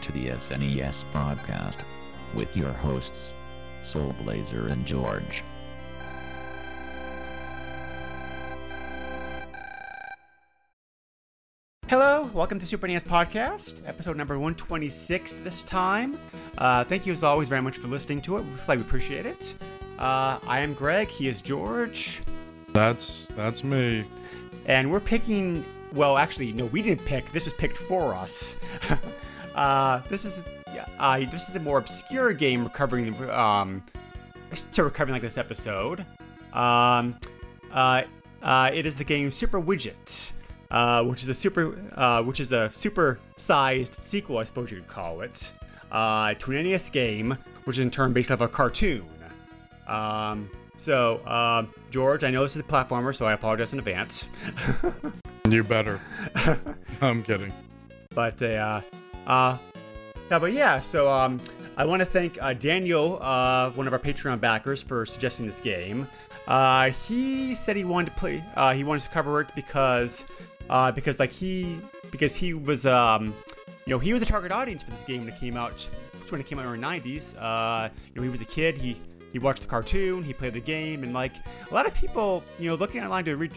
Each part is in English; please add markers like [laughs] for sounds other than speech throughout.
To the SNES broadcast with your hosts, Soul Blazer and George. Hello, welcome to Super NES Podcast, episode number 126 this time. Uh, thank you as always very much for listening to it. We feel like we appreciate it. Uh, I am Greg, he is George, That's that's me. and we're picking. Well, actually, no, we didn't pick. This was picked for us. [laughs] uh, this is uh, this is a more obscure game recovering um, to recovering like this episode. Um, uh, uh, it is the game Super Widget, uh, which is a super uh, which is a super sized sequel, I suppose you could call it, uh, to an NES game, which is in turn based off a cartoon. Um, so, um, George, I know this is a platformer, so I apologize in advance. [laughs] You better. [laughs] I'm kidding. But uh, uh, yeah, but yeah. So um, I want to thank uh, Daniel, uh, one of our Patreon backers, for suggesting this game. Uh, he said he wanted to play. Uh, he wanted to cover it because, uh, because like he, because he was, um, you know, he was a target audience for this game when it came out. When it came out in the '90s, uh, you know, he was a kid. He he watched the cartoon. He played the game, and like a lot of people, you know, looking online to read.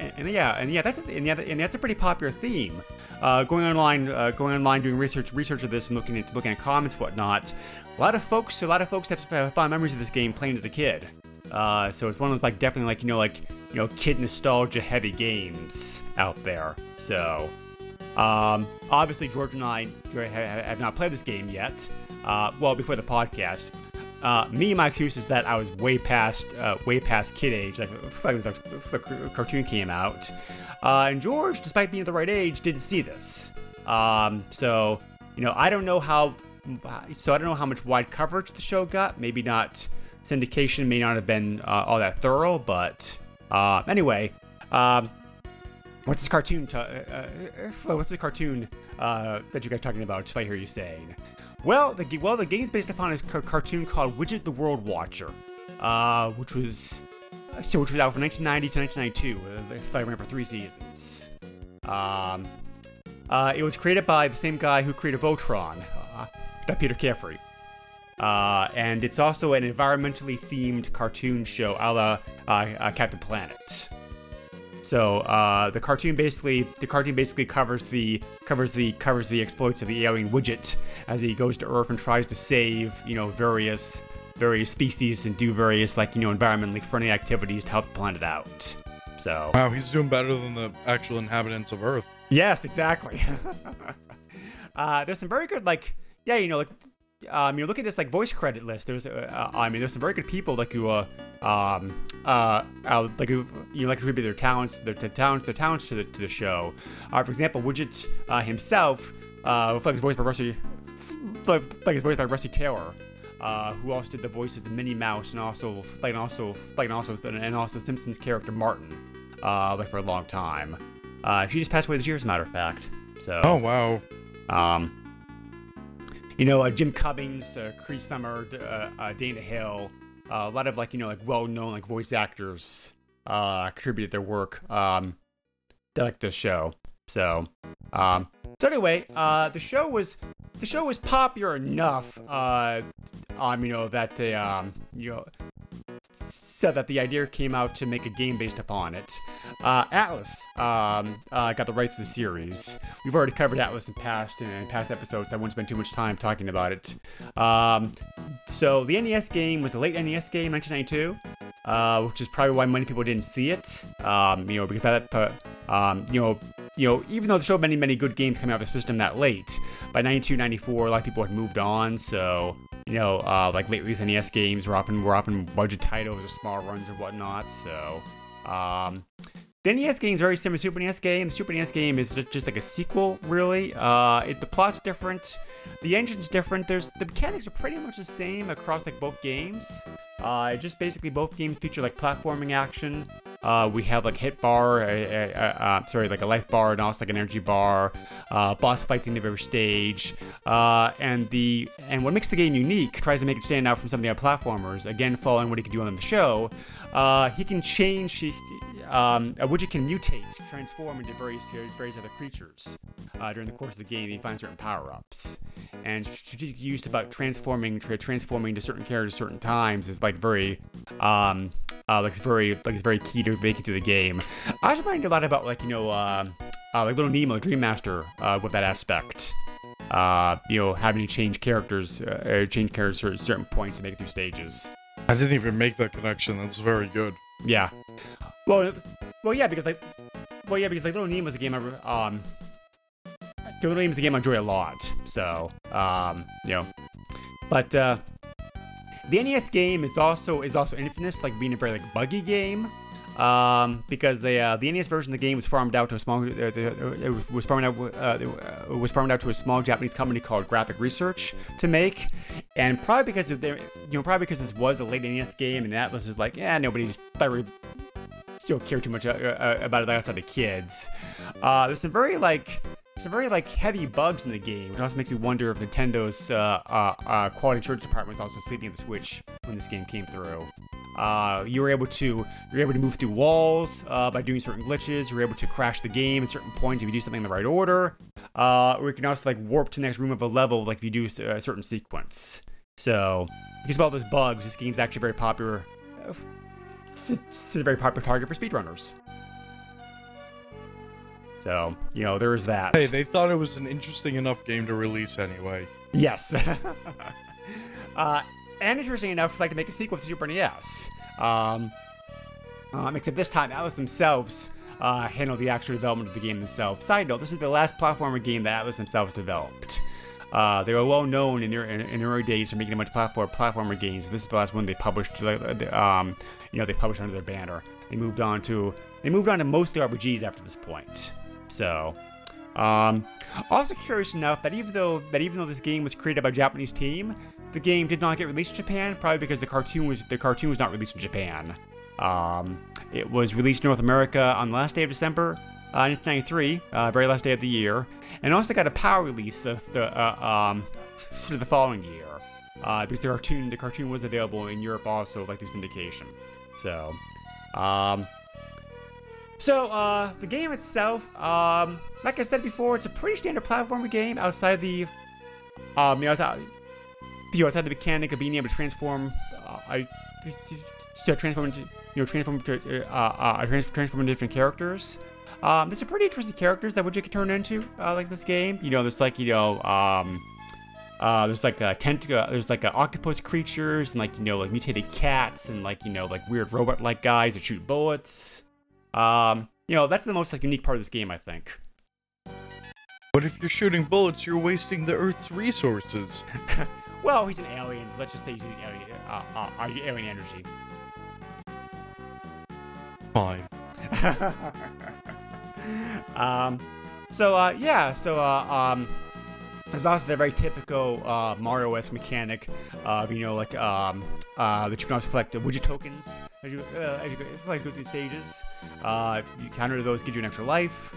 And, and yeah, and yeah, that's a, and yeah, and that's a pretty popular theme. Uh, going online, uh, going online, doing research, research of this, and looking at looking at comments, whatnot. A lot of folks, a lot of folks have fond memories of this game playing as a kid. Uh, so it's one of those like definitely like you know like you know kid nostalgia heavy games out there. So um, obviously George and I ha- ha- have not played this game yet. Uh, well, before the podcast. Uh, me, my excuse is that I was way past, uh, way past kid age. Like, like, the cartoon came out, uh, and George, despite being the right age, didn't see this. Um, so, you know, I don't know how. So I don't know how much wide coverage the show got. Maybe not. Syndication may not have been uh, all that thorough, but uh, anyway, um, what's this cartoon? T- uh, what's the cartoon that you guys are talking about? Just I hear you saying. Well, the well the game's based upon a cartoon called Widget the World Watcher, uh, which was so which was out from 1990 to 1992, uh, if I remember, three seasons. Um, uh, it was created by the same guy who created Voltron, uh, Peter Caffrey. Uh, and it's also an environmentally themed cartoon show a la uh, uh, Captain Planet. So uh, the cartoon basically the cartoon basically covers the covers the covers the exploits of the alien Widget as he goes to Earth and tries to save you know various various species and do various like you know environmentally friendly activities to help the planet out. So Wow, he's doing better than the actual inhabitants of Earth. Yes, exactly. [laughs] uh, there's some very good, like, yeah, you know, like, um, you look at this like voice credit list. There's, uh, I mean, there's some very good people like who, uh, um, uh, uh like who, you know, like contribute their talents, their, their talents, their talents to the to the show. Uh, for example, Widget uh, himself, uh, like his voice by Russi, like, like his voice by Russi Taylor. Uh, who also did the voices of Minnie Mouse and also like and also like and also and also Simpsons character Martin, uh, like for a long time. Uh, she just passed away this year, as a matter of fact. So, Oh wow. um, you know, uh, Jim Cummings, uh, Cree Summer, uh, uh, Dana Hill, uh, a lot of like you know like well-known like voice actors uh, contributed their work um, to like this show. So, um, so anyway, uh, the show was the show was popular enough, uh, um, you know that um, you know said that the idea came out to make a game based upon it. Uh, Atlus um, uh, got the rights to the series. We've already covered Atlus in past in past episodes. I won't spend too much time talking about it. Um, so the NES game was a late NES game, 1992, uh, which is probably why many people didn't see it. Um, you know, because that, uh, um, you know, you know, even though the show had many, many good games coming out of the system that late, by 92, 94, a lot of people had moved on. So, you know, uh, like late release NES games were often were often budget titles or small runs or whatnot. So, um, The NES game is very similar to Super NES game. Super NES game is just like a sequel, really. Uh, it, the plot's different, the engine's different. There's the mechanics are pretty much the same across like both games. Uh, just basically both games feature like platforming action. Uh, we have like hit bar, uh, uh, uh, sorry, like a life bar and also like an energy bar. Uh, boss fights in every stage, uh, and the and what makes the game unique tries to make it stand out from some of the other platformers. Again, following what he could do on the show, uh, he can change. He, um, a widget can mutate, transform into various various other creatures. Uh, during the course of the game, he finds certain power-ups, and strategic use about transforming, tra- transforming to certain characters at certain times is like very, um, uh, like it's very, like it's very key to making through the game. I was reminded a lot about like you know, uh, uh, like Little Nemo, Dream Master, uh, with that aspect. Uh, you know, having to change characters, uh, change characters at certain points to make it through stages. I didn't even make that connection. That's very good. Yeah. Well, well, yeah, because like, well, yeah, because like Little Nemo is a game I um, Little Nemo is a game I enjoy a lot. So, um, you know, but uh, the NES game is also is also infamous like being a very like buggy game. Um, because the uh, the NES version of the game was farmed out to a small uh, it was- was farmed out uh, it was farmed out to a small Japanese company called Graphic Research to make, and probably because of their, you know probably because this was a late NES game and Atlus is like yeah nobody just really don't care too much uh, uh, about it like outside the kids. Uh, there's some very like some very like heavy bugs in the game, which also makes me wonder if Nintendo's uh, uh, uh, quality assurance department was also sleeping at the switch when this game came through. Uh, you were able to you were able to move through walls uh, by doing certain glitches. You were able to crash the game at certain points if you do something in the right order. Uh, or you can also like warp to the next room of a level like if you do a certain sequence. So because of all those bugs, this game's actually very popular. It's a very popular target for speedrunners. So, you know, there's that. Hey, they thought it was an interesting enough game to release anyway. Yes. [laughs] uh, and interesting enough, like to make a sequel to Super NES. Um, um, except this time, Atlus themselves uh, handled the actual development of the game themselves. Side note: This is the last platformer game that Atlus themselves developed. Uh, they were well known in their in, in their early days for making a bunch of platform platformer games. This is the last one they published. like, uh, Um, you know, they published under their banner. They moved on to they moved on to mostly RPGs after this point. So, um, also curious enough that even though that even though this game was created by a Japanese team, the game did not get released in Japan, probably because the cartoon was the cartoon was not released in Japan. Um, it was released in North America on the last day of December, uh, 1993, uh, very last day of the year, and also got a PAL release of the uh, um, for the following year, uh, because the cartoon the cartoon was available in Europe also, like through syndication. So, um, so, uh, the game itself, um, like I said before, it's a pretty standard platformer game outside the, um, you know, outside, you know, outside the mechanic of being able to transform, uh, I, to transform into, you know, transform to, uh, uh, trans- transform into different characters. Um, there's some pretty interesting characters that you can turn into, uh, like this game. You know, there's like, you know, um, uh, there's like a tent, uh, there's like a octopus creatures and like you know like mutated cats and like you know like weird robot-like guys that shoot bullets. Um, you know that's the most like unique part of this game, I think. But if you're shooting bullets, you're wasting the Earth's resources. [laughs] Well, he's an alien. So let's just say he's using alien, uh, uh, uh, alien energy. Fine. [laughs] um, so uh, yeah, so uh, um, there's also the very typical uh, Mario-esque mechanic of you know like um, uh, that you can also collect uh, widget tokens as you uh, as you go, you go through stages. Uh, you counter those, give you an extra life.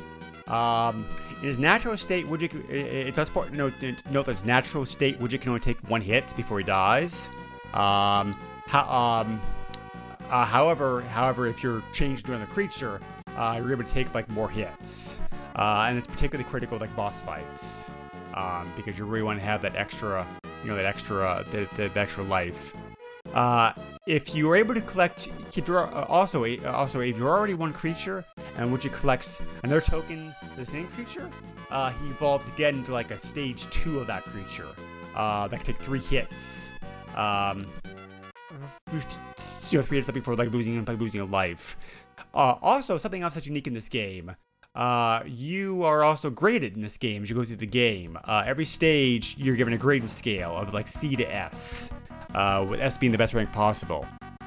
Um, in his natural state, Widget, it, it does part, note, note that his natural state, Widget can only take one hit before he dies. Um, ho- um, uh, however, however, if you're changed to another creature, uh, you're able to take like more hits, uh, and it's particularly critical like boss fights, um, because you really want to have that extra, you know, that extra, that, that extra life. Uh, if you are able to collect, uh, also also if you're already one creature and which you collects another token the same creature, uh, he evolves again into like a stage two of that creature. Uh, that can take three hits. Um, you know, three hits before like losing like losing a life. Uh, also, something else that's unique in this game. Uh, you are also graded in this game as you go through the game. Uh, every stage, you're given a grading scale of like C to S, uh, with S being the best rank possible.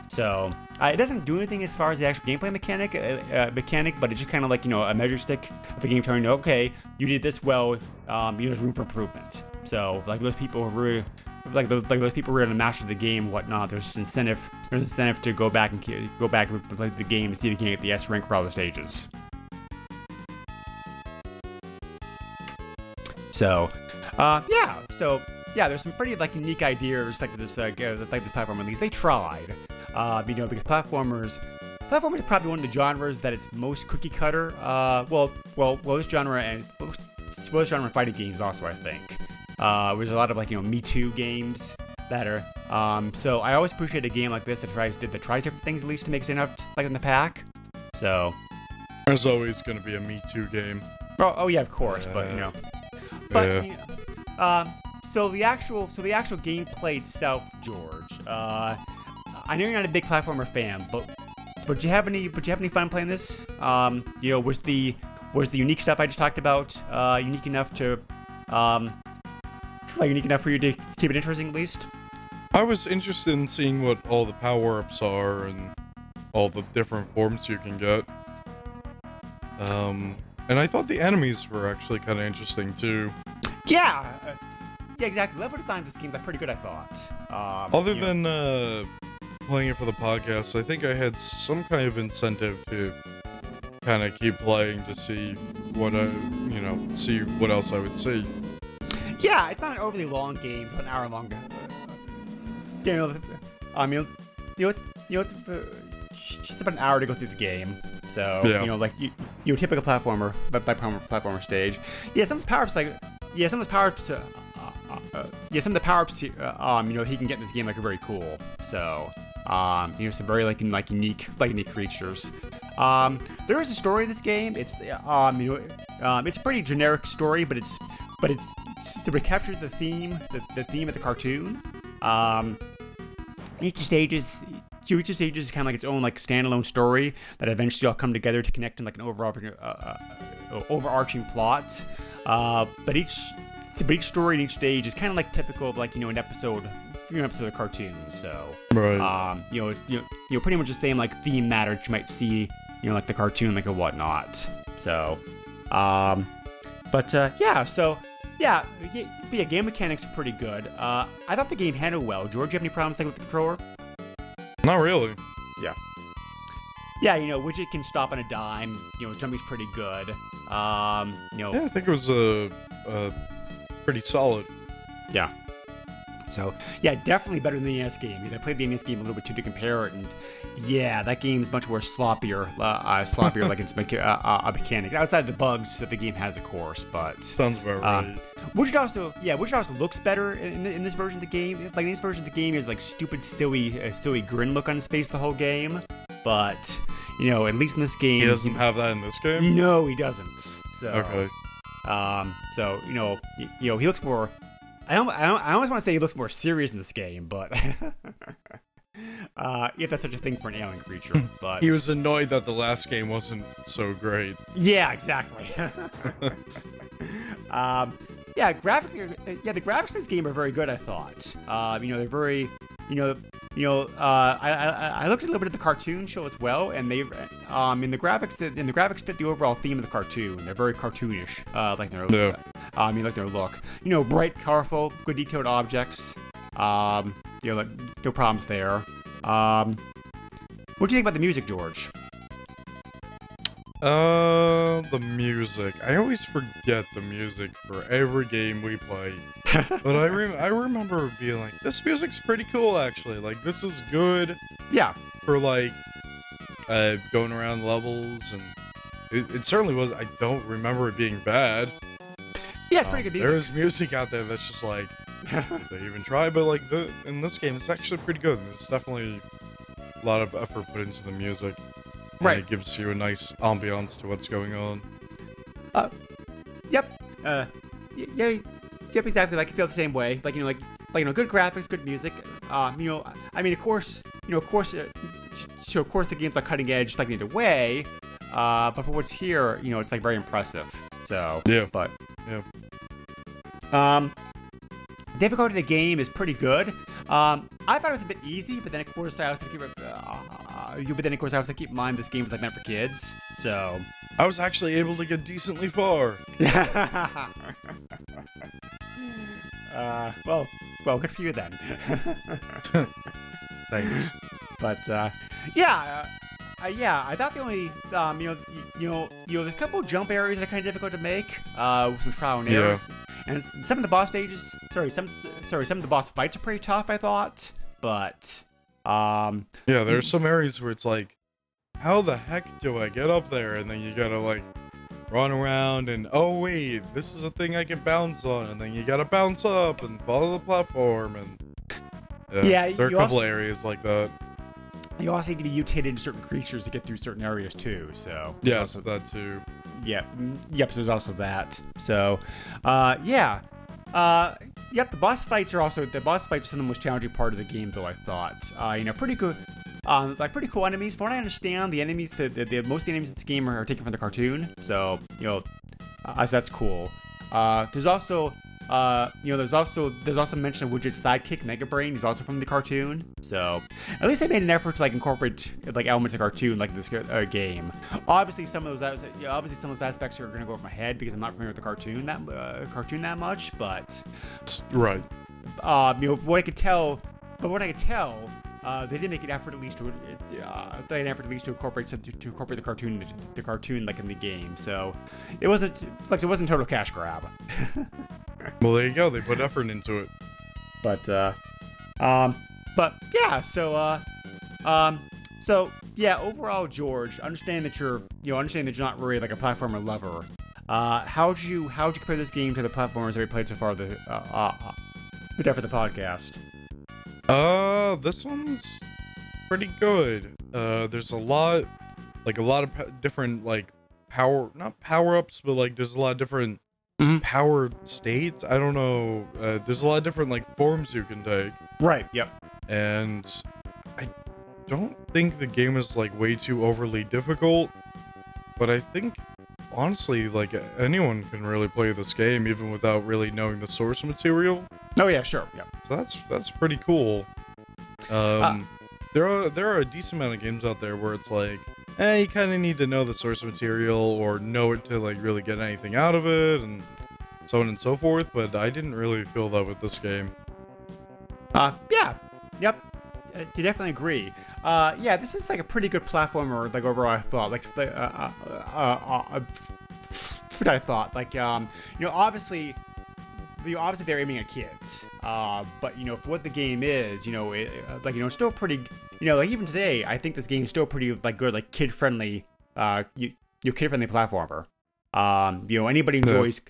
So, Uh, it doesn't do anything as far as the actual gameplay mechanic, uh, uh, mechanic, but it's just kind of like you know a measure stick of the game telling you, okay, you did this well. Um, you know, there's room for improvement. So like those people who really, like those, like those people who are gonna master the game, and whatnot. There's incentive. There's incentive to go back and go back and play the game and see if you can get the S rank for all the stages. So, uh, yeah. So yeah, there's some pretty like unique ideas like this uh, g- like this platform release. They tried, uh, you know, because platformers. Platformers are probably one of the genres that it's most cookie cutter. Uh, well, well, well, this genre and well, this genre fighting games also, I think. Uh, there's a lot of like you know Me Too games that are. Um, so I always appreciate a game like this that tries did that tries different things at least to make stand out like in the pack. So, There's always going to be a Me Too game. oh, oh yeah, of course, but you Uh, know, but yeah. you know, um, so the actual so the actual gameplay itself, George. Uh, I know you're not a big platformer fan, but but do you have any but do you have any fun playing this? Um, you know, was the was the unique stuff I just talked about uh, unique enough to um, like unique enough for you to keep it interesting at least? I was interested in seeing what all the power ups are and all the different forms you can get. Um, and I thought the enemies were actually kind of interesting too. Yeah. uh, Yeah, exactly. Level design of this game's like pretty good, I thought. Um, Other you know- than uh, playing it for the podcast, I think I had some kind of incentive to kind of keep playing to see what I, you know, see what else I would see. Yeah, it's not an overly long game. It's an hour long. Uh, you know, um, you know, you know, it's, you know, it's, uh, it's about an hour to go through the game. So Yeah. you know, like you, you know, typical platformer, but by platformer, platformer stage. Yeah, some of the power ups like, yeah, some of the power ups. Uh, uh, uh, yeah, some of the power ups, uh, um, you know, he can get in this game like are very cool. So, um, you know, some very like like unique, like unique creatures. Um, there is a story in this game. It's um, you know, um, it's a pretty generic story, but it's but it's to recapture the theme, the, the theme of the cartoon. Um, each stage is each stage is kind of like its own like standalone story that eventually all come together to connect in like an overarching uh, uh, overarching plot. Uh, but each but each story in each stage is kind of like typical of like you know an episode, you know, episode of a cartoon. So Right. um, you know, you know, you know, pretty much the same like theme matter that you might see, you know, like the cartoon, like a whatnot. So, um, but uh, yeah, so yeah, yeah, yeah, game mechanics are pretty good. Uh, I thought the game handled well. George, you have any problems like, with the controller? Not really. Yeah, Yeah, you know, Widget can stop on a dime. You know, jumping's pretty good. Um, you know, Yeah, I think it was a, uh, pretty solid. Yeah. So yeah, definitely better than the NES game because I played the NES game a little bit too to compare it, and yeah, that game's much more sloppier, uh, uh, sloppier [laughs] like its mecha- uh, uh, mechanics outside of the bugs that the game has, of course. But Sounds about Um, right. which it also, yeah, which it also looks better in, in this version of the game. Like in this version of the game, is like stupid, silly, uh, silly grin look on his face the whole game. But you know, at least in this game, He doesn't have that in this game. No, he doesn't. So Okay. um, so you know, you know, he looks more. I almost, I I almost want to say he looks more serious in this game, but [laughs] uh, if that's such a thing for an alien creature. [laughs] But He was annoyed that the last game wasn't so great. yeah, exactly. [laughs] um, yeah, graphics. Yeah, the graphics in this game are very good. I thought. Uh, you know, they're very. You know, you know. Uh, I, I I looked a little bit at the cartoon show as well, and they um in the graphics in the graphics fit the overall theme of the cartoon. They're very cartoonish. Uh, like their Yeah. uh, I mean, like their look. You know, bright, colorful, good detailed objects. Um, you know, like, no problems there. Um, what do you think about the music, George? Uh, the music. I always forget the music for every game we play. [laughs] but I rem- I remember being like, this music's pretty cool actually. Like this is good Yeah, for like uh going around levels and it, it certainly was. I don't remember it being bad. yeah, it's pretty Um, good There music. is music out there that's just like did [laughs] they even try, but like the in this game, it's actually pretty good. There's definitely a lot of effort put into the music. and Right. it gives you a nice ambiance to what's going on. Yep. Uh, y- yeah, yep, exactly. Like, I feel the same way. Like, you know, like, like you know, good graphics, good music. Um, you know, I mean, of course, you know, of course, uh, so of course the game's like cutting edge, like either way. Uh, but for what's here, you know, it's like very impressive. So Yeah. but Yeah. Um, difficulty of the game is pretty good. Um, I thought it was a bit easy, but then of course I also give it. Uh, you but then of course I was like, keep in mind this game was like meant for kids, so. I was actually able to get decently far. [laughs] uh, well, well, good for you then. [laughs] Thanks. but uh, yeah, uh, yeah, I thought the only, um, you know, y- you know, you know, there's a couple jump areas that are kind of difficult to make, uh, with some trial and Yeah. errors, and some of the boss stages, sorry, some, sorry, some of the boss fights are pretty tough, I thought, but, um, Yeah, there's some areas where it's like, how the heck do I get up there? And then you gotta like run around and oh wait, this is a thing I can bounce on, and then you gotta bounce up and follow the platform and Yeah, there are a couple also- areas like that. you also need to be mutated into certain creatures to get through certain areas too, so. Yes, also- that too. Yep. mm, Yep. So there's also that. So, uh, yeah. Uh, yep. The boss fights are also the boss fights are the most challenging part of the game, though. I thought. Uh, you know, pretty good. Um, like pretty cool enemies. From what I understand, the enemies, the, the, the most enemies in this game are, are taken from the cartoon. So you know, uh, so that's cool. Uh, there's also, uh, you know, there's also there's also mention of Widget's sidekick Mega Brain, who's also from the cartoon. So at least they made an effort to like incorporate like elements of cartoon like this uh, game. Obviously, some of those yeah, obviously some of those aspects are gonna go over my head because I'm not familiar with the cartoon that uh, cartoon that much. But Right. um, you know what I could tell, but what I could tell. Uh, they did make an effort at least to uh, they made an effort at least to incorporate to, to incorporate the cartoon the cartoon like in the game. So it wasn't like it wasn't total cash grab. [laughs] Well, there you go. They put effort into it. but uh um but yeah so uh um so yeah overall george understand that you're you know understand that you're not really like a platformer lover uh how'd you how'd you compare this game to the platformers that we played so far the uh, uh, uh for the podcast Uh, this one's pretty good. Uh, there's a lot, like a lot of different like power, not power ups, but like there's a lot of different Mhm. power states. I don't know. Uh, there's a lot of different like forms you can take, right yep and I don't think the game is like way too overly difficult. But I think honestly, like anyone can really play this game even without really knowing the source material. oh yeah sure yep So that's that's pretty cool. Um, there are there are a decent amount of games out there where it's like, eh, you kind of need to know the source material or know it to like really get anything out of it, and so on and so forth. But I didn't really feel that with this game. Uh, yeah, yep. Uh, You definitely agree. Uh, yeah, this is like a pretty good platformer. Like overall, I thought. Like, uh, uh, uh, uh, uh, what I thought. Like, um, you know, obviously, you obviously they're aiming at kids. Uh, but you know, for what the game is, you know, it, uh, like you know, it's still pretty. You know, like even today, I think this game's still pretty like good, like kid friendly. Uh, you, you kid friendly platformer. Um, you know, anybody enjoys.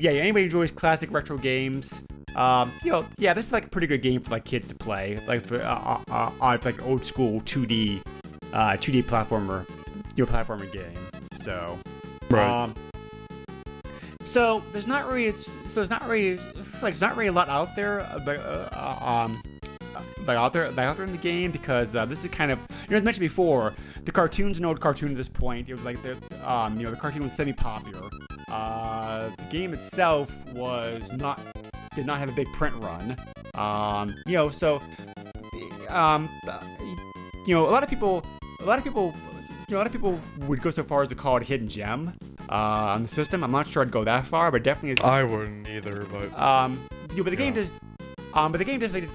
Yeah, yeah, anybody enjoys classic retro games. Um, you know, yeah, this is like a pretty good game for like kids to play, like for uh, uh, uh, uh, like an old school 2D, uh, 2D platformer, your platforming game. So, Right. um, so there's not really, so there's not really, like, there's not really a lot out there, uh, but, uh, um, out there, like out there in the game because uh, this is kind of, you know, as mentioned before, the cartoon's an old cartoon at this point. It was like the, um, you know, the cartoon was semi-popular. Uh, the game itself was not, did not have a big print run. Um, you know, so, um, you know, a lot of people, a lot of people, you know, a lot of people would go so far as to call it a hidden gem uh, on the system. I'm not sure I'd go that far, but definitely is. I wouldn't either, but Um, know, but the game Yeah. does. Um, but the game definitely.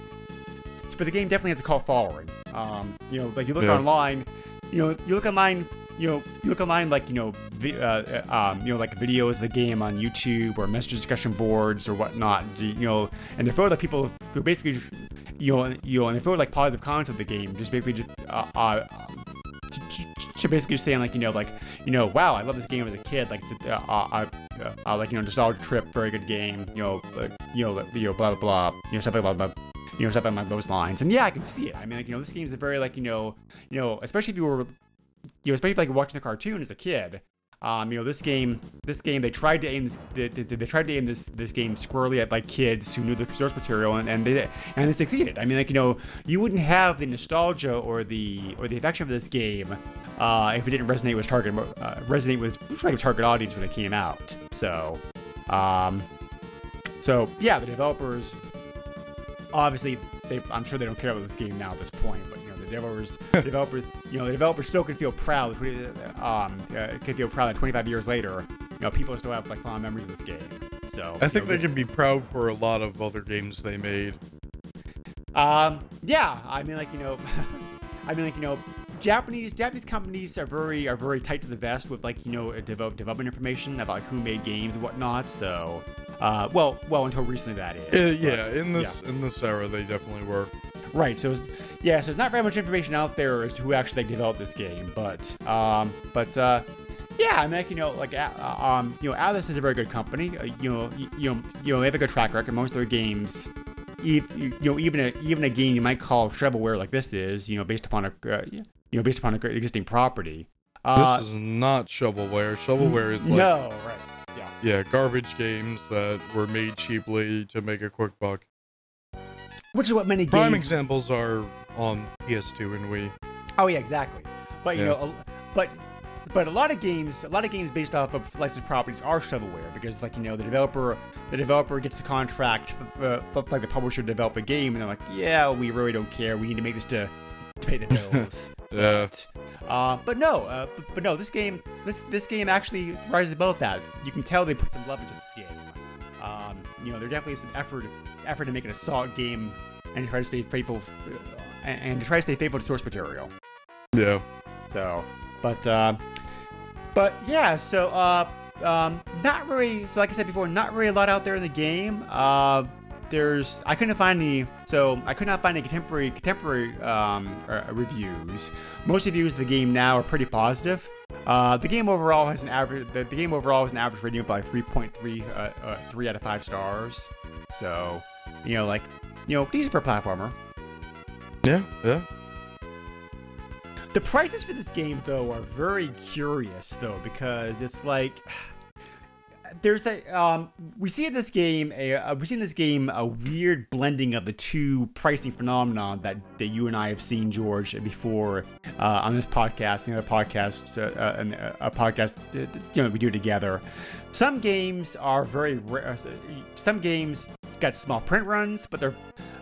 But the game definitely has a cult following. Um, you know, like you look Yeah. online, you know, you look online, you know, you look online like you know, vi- uh, uh, um, you know, like videos of the game on YouTube or message discussion boards or whatnot. You know, and they're filled with people who basically, you know, you know, and they're filled with like positive content of the game, just basically just uh, uh, um, to, basically saying like you know like you know wow I love this game as a kid like it's a, uh, uh, uh, uh, like you know nostalgia trip very good game you know like, you know like, you know blah blah blah you know stuff like blah, blah, you know stuff along those lines. And yeah I can see it. I mean like you know this game is a very like you know you know especially if you were you know especially if like watching the cartoon as a kid um, you know this game this game they tried to aim this they, they, they tried to aim this this game squarely at like kids who knew the source material and, and they and they succeeded. I mean like you know you wouldn't have the nostalgia or the or the affection for this game uh, if it didn't resonate with target uh, resonate with like target audience when it came out. So um, so yeah the developers obviously they I'm sure they don't care about this game now at this point but you know the developers, [laughs] developers, you know, the developers still can feel proud. Um, uh, can feel proud that 25 years later, you know, people still have like fond memories of this game. So I think know, they can be proud for a lot of other games they made. Um, yeah, I mean, like you know, [laughs] I mean, like you know, Japanese Japanese companies are very are very tight to the vest with like you know develop, development information about who made games and whatnot. So, uh, well, well until recently that is. Uh, is. but- yeah, in this in this era, they definitely were. Right. So, it's, yeah. So there's not very much information out there as to who actually developed this game, but um, but uh, yeah. I mean, like, you know, like uh, um, you know, Atlus is a very good company. Uh, you know, you, you know, you know, they have a good track record. Most of their games, e- you know, even a even a game you might call shovelware like this is, you know, based upon a uh, you know, based upon a great existing property. Uh, this is not shovelware. Shovelware is like no, right. Yeah. garbage games that were made cheaply to make a quick buck. Which is what many Prime games. examples are on PS2 and Wii. Oh yeah, exactly. But you Yeah. know, a- but but a lot of games, a lot of games based off of licensed properties are shovelware because like you know the developer the developer gets the contract uh, like the publisher to develop a game and they're like, yeah, we really don't care. We need to make this to, to pay the bills. [laughs] Yeah. But, uh, but no, uh, but, but no, this game this this game actually rises above that. You can tell they put some love into this game. Um, you know, there definitely is some effort effort to make it a solid game and try to stay faithful uh, and, and to try to stay faithful to source material. Yeah. So, but uh, but yeah, so uh, um, not really. So like I said before, not really a lot out there in the game. Uh, there's I couldn't find any. So I could not find any contemporary contemporary um, uh, reviews. Most reviews of the game now are pretty positive. Uh, the game overall has an average. The, the game overall has an average rating of like 3.3, uh, uh, three out of five stars. So, you know, like, you know, decent for a platformer. Yeah. Yeah. The prices for this game, though, are very curious, though, because it's like there's a um, we see in this game a uh, we see in this game a weird blending of the two pricing phenomenon that, that you and I have seen George before uh, on this podcast and other podcasts uh, uh, and uh, a podcast uh, you know we do together. Some games are very rare. Some games got small print runs, but they're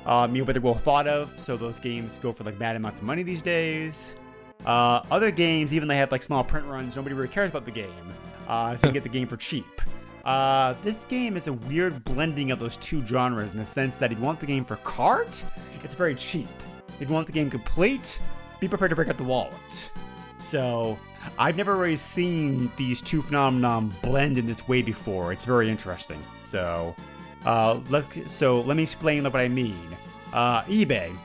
um, you know but they're well thought of. So those games go for like bad amounts of money these days. Uh, other games, even they have like small print runs, nobody really cares about the game, uh, so you get the game for cheap. Uh, this game is a weird blending of those two genres in the sense that if you want the game for cart, it's very cheap. If you want the game complete, be prepared to break out the wallet. So, I've never really seen these two phenomenon blend in this way before. It's very interesting. So, uh, let's so let me explain what I mean. Uh, eBay.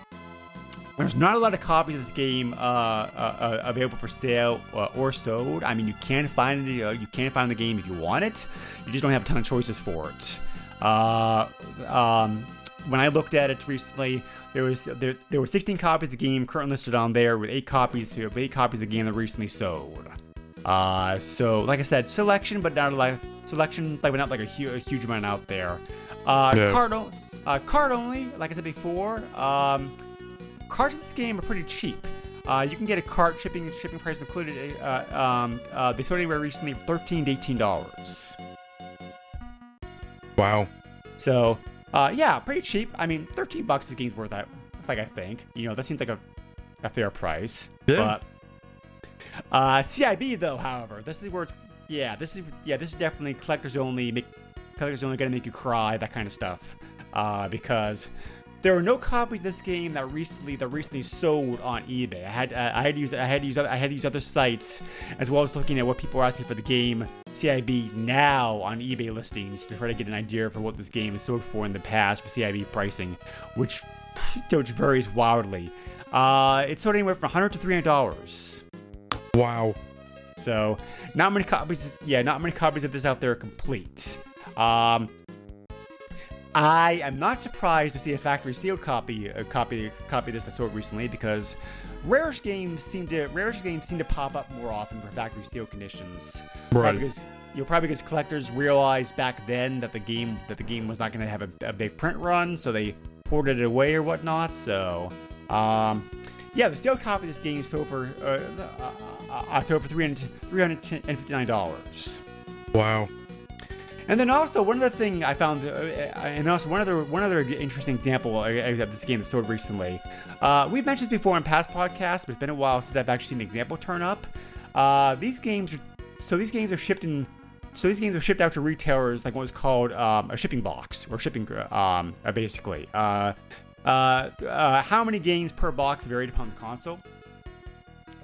There's not a lot of copies of this game uh, uh, uh, available for sale uh, or sold. I mean, you can find it. Uh, you can find the game if you want it. You just don't have a ton of choices for it. Uh, um, when I looked at it recently, there was there, there were 16 copies of the game currently listed on there, with eight copies with eight copies of the game that recently sold. Uh, so like I said, selection, but not like selection, like but not like a, hu- a huge amount out there. Uh, Yeah. card, o- uh, card only, like I said before. Um, cards in this game are pretty cheap. Uh, you can get a cart shipping shipping price included. Uh, um, uh, they sold anywhere recently thirteen to eighteen dollars. Wow. So, uh, yeah, pretty cheap. I mean, thirteen bucks this game's worth that. Like I think, you know, that seems like a, a fair price. Yeah. But uh, CIB though, however, this is where it's yeah, this is yeah, this is definitely collectors only. Make collectors only gonna make you cry, that kind of stuff. Uh, because there were no copies of this game that recently that recently sold on eBay. I had uh, I had to use I had to use other, I had to use other sites as well as looking at what people were asking for the game CIB now on eBay listings to try to get an idea for what this game has sold for in the past for CIB pricing, which [laughs] which varies wildly. Uh, it sold anywhere from 100 to 300 dollars. Wow. So, not many copies. Yeah, not many copies of this out there are complete. Um, I am not surprised to see a factory sealed copy, a copy, copy of this that sold recently because rarish games seem to rarish games seem to pop up more often for factory sealed conditions. Right. Probably because, you know, probably because collectors realized back then that the game that the game was not going to have a, a big print run, so they ported it away or whatnot. So, um, yeah, the sealed copy of this game sold for uh, uh, uh, sold for 300 $359. Wow. And then also one other thing I found, uh, and also one other one other interesting example of this game sold recently. Uh, we've mentioned this before in past podcasts, but it's been a while since I've actually seen an example turn up. Uh, these games, so these games are shipped in, so these games are shipped out to retailers like what was called um, a shipping box or shipping, um, uh, basically. Uh, uh, uh, how many games per box varied upon the console.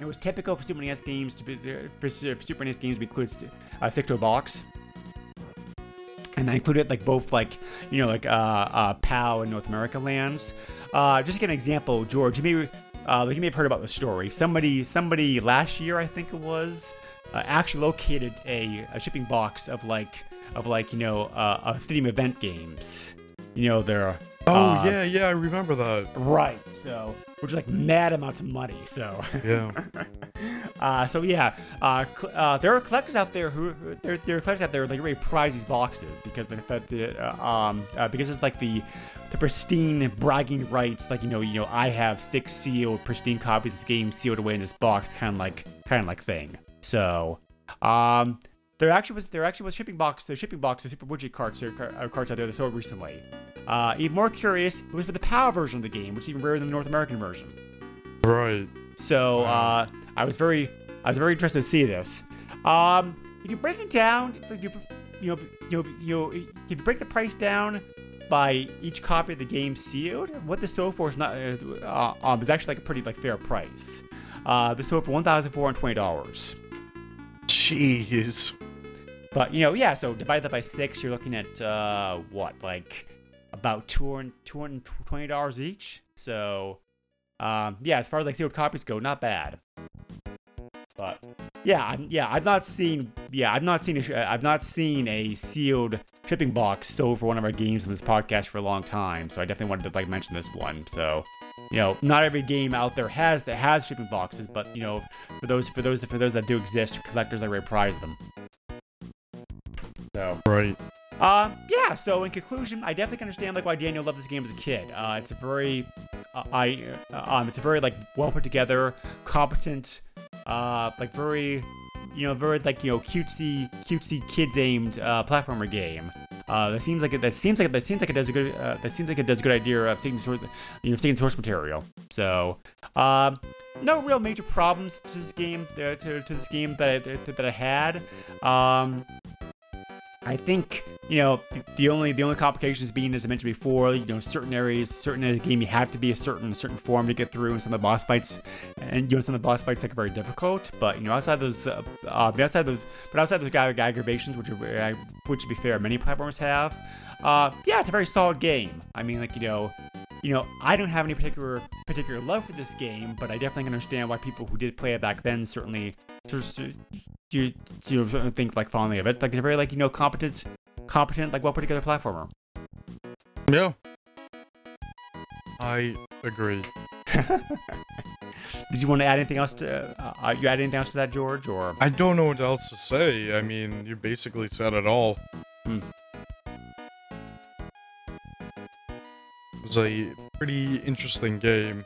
It was typical for Super NES games to be for Super NES games to be included a stick to a box and I included like both like you know like uh, uh PAL and North America lands. Uh, just to get an example, George, you may uh, you may have heard about the story. Somebody somebody last year, I think it was, uh, actually located a, a shipping box of like of like you know uh, Stadium event games. You know they're Oh uh, yeah, yeah, I remember that. right. So which is like mad amounts of money. So Yeah. [laughs] uh, so yeah, uh, cl- uh, there are collectors out there who there, there are collectors out there like really prize these boxes because the, the, the uh, um uh, because it's like the the pristine bragging rights like you know you know I have six sealed pristine copies of this game sealed away in this box kind of like kind of like thing. So um. There actually was there actually was shipping box the shipping box the super widget carts or car- carts out there that sold recently. Uh, even more curious, it was for the PAL version of the game, which is even rarer than the North American version. Right. So uh, I was very, I was very interested to see this. Um, if you break it down, if you, you know, you know, you know, if you break the price down by each copy of the game sealed, what this sold for is not, uh, um, is actually like a pretty like fair price. Uh, this sold for one thousand four hundred twenty dollars. Jeez. But you know, yeah. So divide that by six, you're looking at uh, what, like about two hundred two hundred twenty dollars each. So, um, yeah, as far as like sealed copies go, not bad. But yeah, I'm, yeah, I've not seen, yeah, I've not seen, a, sh- I've not seen a sealed shipping box sold for one of our games in this podcast for a long time. So I definitely wanted to like mention this one. So, you know, not every game out there has that has shipping boxes, but you know, for those for those for those that do exist, collectors are very prize them. So. Right. Um, yeah. So in conclusion, I definitely can understand like why Daniel loved this game as a kid. Uh, it's a very, uh, I, uh, um, it's a very like well put together, competent, uh, like very, you know, very like you know cutesy, cutesy kids aimed uh, platformer game. Uh, that seems like it, that seems like that seems like it does a good uh, that seems like it does a good idea of seeing source, you know, seeing source material. So, um, no real major problems to this game uh, to, to this game that I, that I had. Um, I think you know the, only the only complications being as I mentioned before, you know certain areas, certain areas of the game you have to be a certain certain form to get through, and some of the boss fights, and you know some of the boss fights are very difficult. But you know outside those, uh, uh, outside those, but outside those ag- aggravations, which are which to be fair, many platformers have. Uh, yeah, it's a very solid game. I mean, like you know, you know, I don't have any particular particular love for this game, but I definitely can understand why people who did play it back then certainly you you think like fondly of it. Like it's a very like you know competent, competent like well put together platformer. Yeah. I agree. [laughs] Did you want to add anything else to? Uh, you add anything else to that, George? Or I don't know what else to say. I mean, you basically said it all. Hmm. It was a pretty interesting game.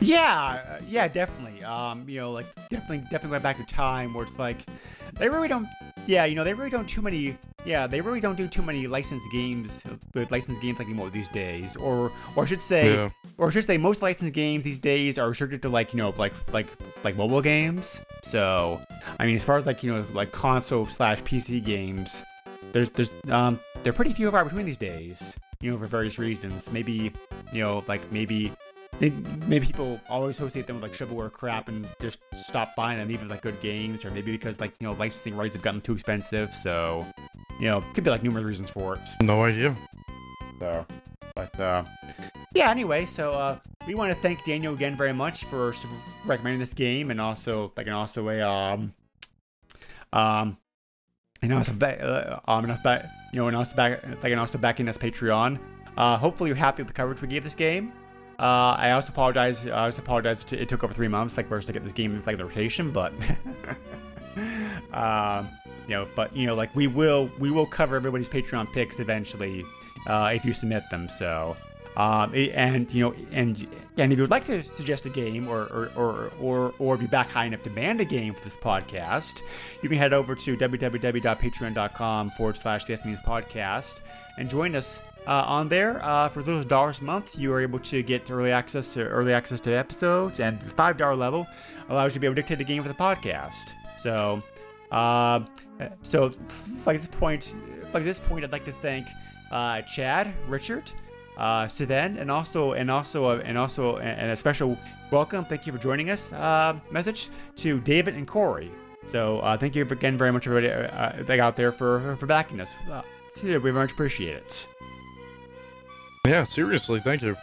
yeah, uh, yeah, definitely. Um, you know, like definitely, definitely went back to time where it's like they really don't. Yeah, you know, they really don't too many. Yeah, they really don't do too many licensed games with licensed games like anymore these days. Or, or I should say, Yeah. or I should say, most licensed games these days are restricted to like you know like like like mobile games. So, I mean, as far as like you know like console slash PC games, there's there's um there are pretty few of our between these days. You know, for various reasons. Maybe you know like maybe maybe, maybe people always associate them with like shovelware crap and just stop buying them even like good games, or maybe because like you know licensing rights have gotten too expensive. So, you know, could be like numerous reasons for it. No idea. So, but uh, yeah. Anyway, so uh, we want to thank Daniel again very much for recommending this game, and also like and also a um um and also back uh, um and also back you know and also back like and also backing us Patreon. Uh, hopefully you're happy with the coverage we gave this game. Uh, I also apologize. I also apologize. It took over three months, like us to get this game in like the rotation, but [laughs] um, you know, but you know, like we will we will cover everybody's Patreon picks eventually uh, if you submit them. So, Um, and you know, and and if you would like to suggest a game or or, or or or be back high enough to demand a game for this podcast, you can head over to www.patreon.com forward slash the podcast and join us uh, on there uh, for as little as dollars a month. You are able to get early access to early access to episodes, and the five dollar level allows you to be able to dictate the game for the podcast. So, uh, so like this point, like this point, I'd like to thank uh, Chad, Richard, uh, Sivan, and also and also uh, and also and a special welcome. Thank you for joining us. Uh, message to David and Corey. So thank you again very much everybody uh, out there for for backing us. We very much appreciate it. Yeah, seriously, thank you.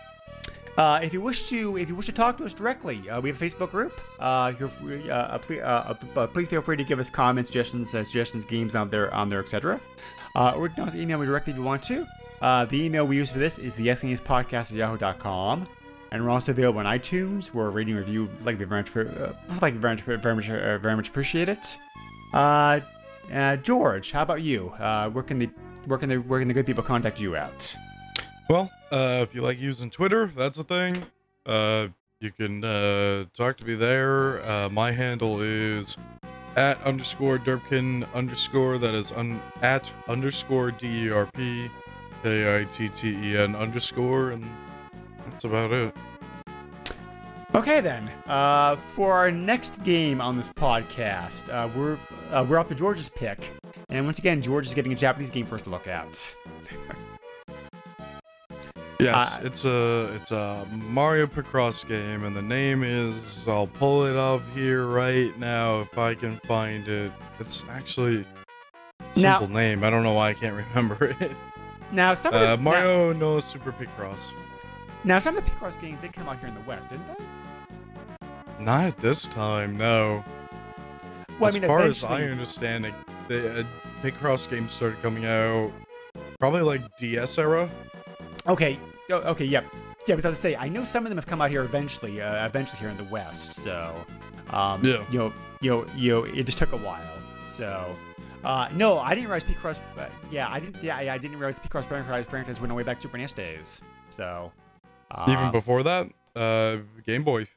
Uh, if you wish to, if you wish to talk to us directly, uh, we have a Facebook group. Uh, uh, uh, please, uh, please feel free to give us comments, suggestions, suggestions, games on there, on there, etc. Or you can also email me directly if you want to. The email we use for this is the podcast at yahoo.com. And we're also available on iTunes. Where a rating review like very much, like very much, very much, very much appreciate it. George, how about you? Where can the where can the where can the good people contact you at? Well, uh, if you like using Twitter, that's a thing. Uh, you can uh, talk to me there. Uh, my handle is at underscore Derpkitten underscore. That is un- at underscore D E R P K I T T E N underscore, and that's about it. Okay then. Uh, for our next game on this podcast, uh, we're uh, we're off to George's pick, and once again, George is getting a Japanese game for us to look at. [laughs] Yes, Uh, it's a it's a Mario Picross game, and the name is I'll pull it up here right now if I can find it. It's actually a Now- simple name. I don't know why I can't [laughs] remember it. Now some of the Uh, Mario no Super Picross. Now, now some of the Picross games did come out here in the West, didn't they? Not at this time, no. Well, as I mean, far as I understand it, the uh, Picross games started coming out probably like DS era. Okay. Oh, okay. Yep. Yeah. Because I was say, I know some of them have come out here eventually. Uh, eventually here in the West. So, um, Yeah. You know, you know, you know, it just took a while. So, uh, no, I didn't realize Picross. Uh, yeah, I didn't. Yeah, I didn't realize the Picross franchise franchise went all the way back to Super NES days. So, uh, Even before that, uh, Game Boy.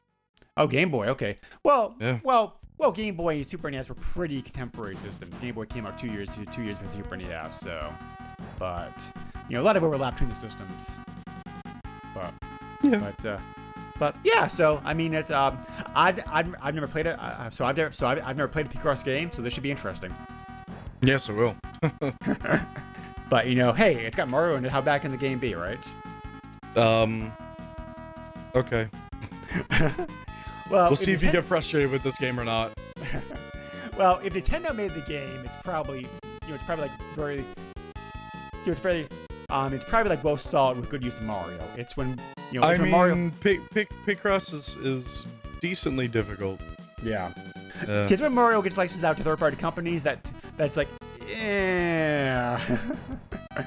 Oh, Game Boy. Okay. Well, Yeah. well, well. Game Boy and Super NES were pretty contemporary systems. Game Boy came out two years, two years with Super NES. So, but you know, a lot of overlap between the systems. But Yeah. but uh, but yeah. So I mean, it's um, I've, I've, I've never played it. Uh, so I've never so I've, I've never played a Picross game. So this should be interesting. Yes, it will. [laughs] But you know, hey, it's got Mario in it. How bad can the game be, right? Um. Okay. [laughs] Well, We'll see if you get frustrated with this game or not. [laughs] Well, if Nintendo made the game, it's probably you know it's probably like very you know it's very um it's probably like both solid with good use of Mario. It's when you know I it's when mean, Mario Pic Pic Picross is is decently difficult. yeah. Uh, It's when Mario gets licensed out to third party companies that that's like yeah. [laughs]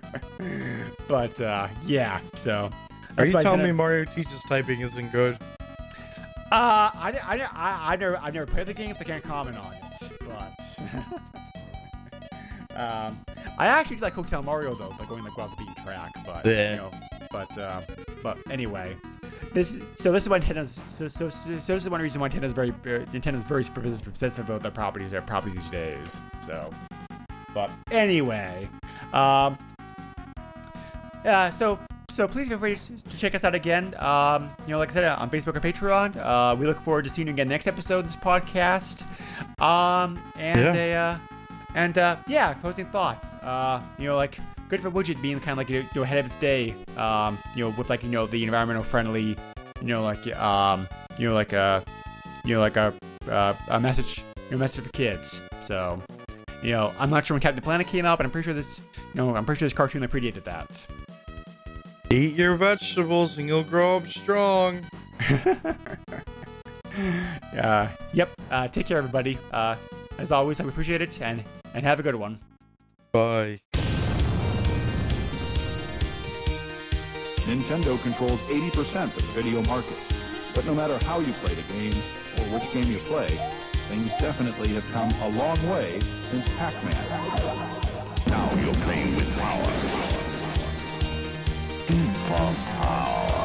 but uh yeah, so are you telling me kinda- Mario teaches typing isn't good? Uh, I, I, I, I never, I've never played the game, so I can't comment on it. But, [laughs] um, I actually like Hotel Mario though, like going like off the beaten track. But Yeah. you know, but, uh, but anyway, this. So this is why Nintendo's. So, so, so, so this is one reason why Nintendo's very, uh, Nintendo's very obsessive about their properties, their properties these days. So, but anyway, um, uh, so so please feel free to check us out again. Um, you know, like I said, on Facebook or Patreon. Uh, we look forward to seeing you again next episode of this podcast. Um, and Yeah. uh, and uh, yeah, closing thoughts. Uh, you know, like good for Widget being kind of like you know ahead of its day. Um, you know, with like you know the environmental friendly, you know, like um, you know, like a, you know, like a uh, a message, you know, message for kids. So. You know, I'm not sure when Captain Planet came out, but I'm pretty sure this, you know, I'm pretty sure this cartoon that predated that. Eat your vegetables and you'll grow up strong. [laughs] uh, yep. Uh, take care, everybody. Uh, as always, I appreciate it, and and have a good one. Bye. Nintendo controls 80% of the video market. But no matter how you play the game, or which game you play, things definitely have come a long way since Pac-Man. Now you're playing with power. Super power.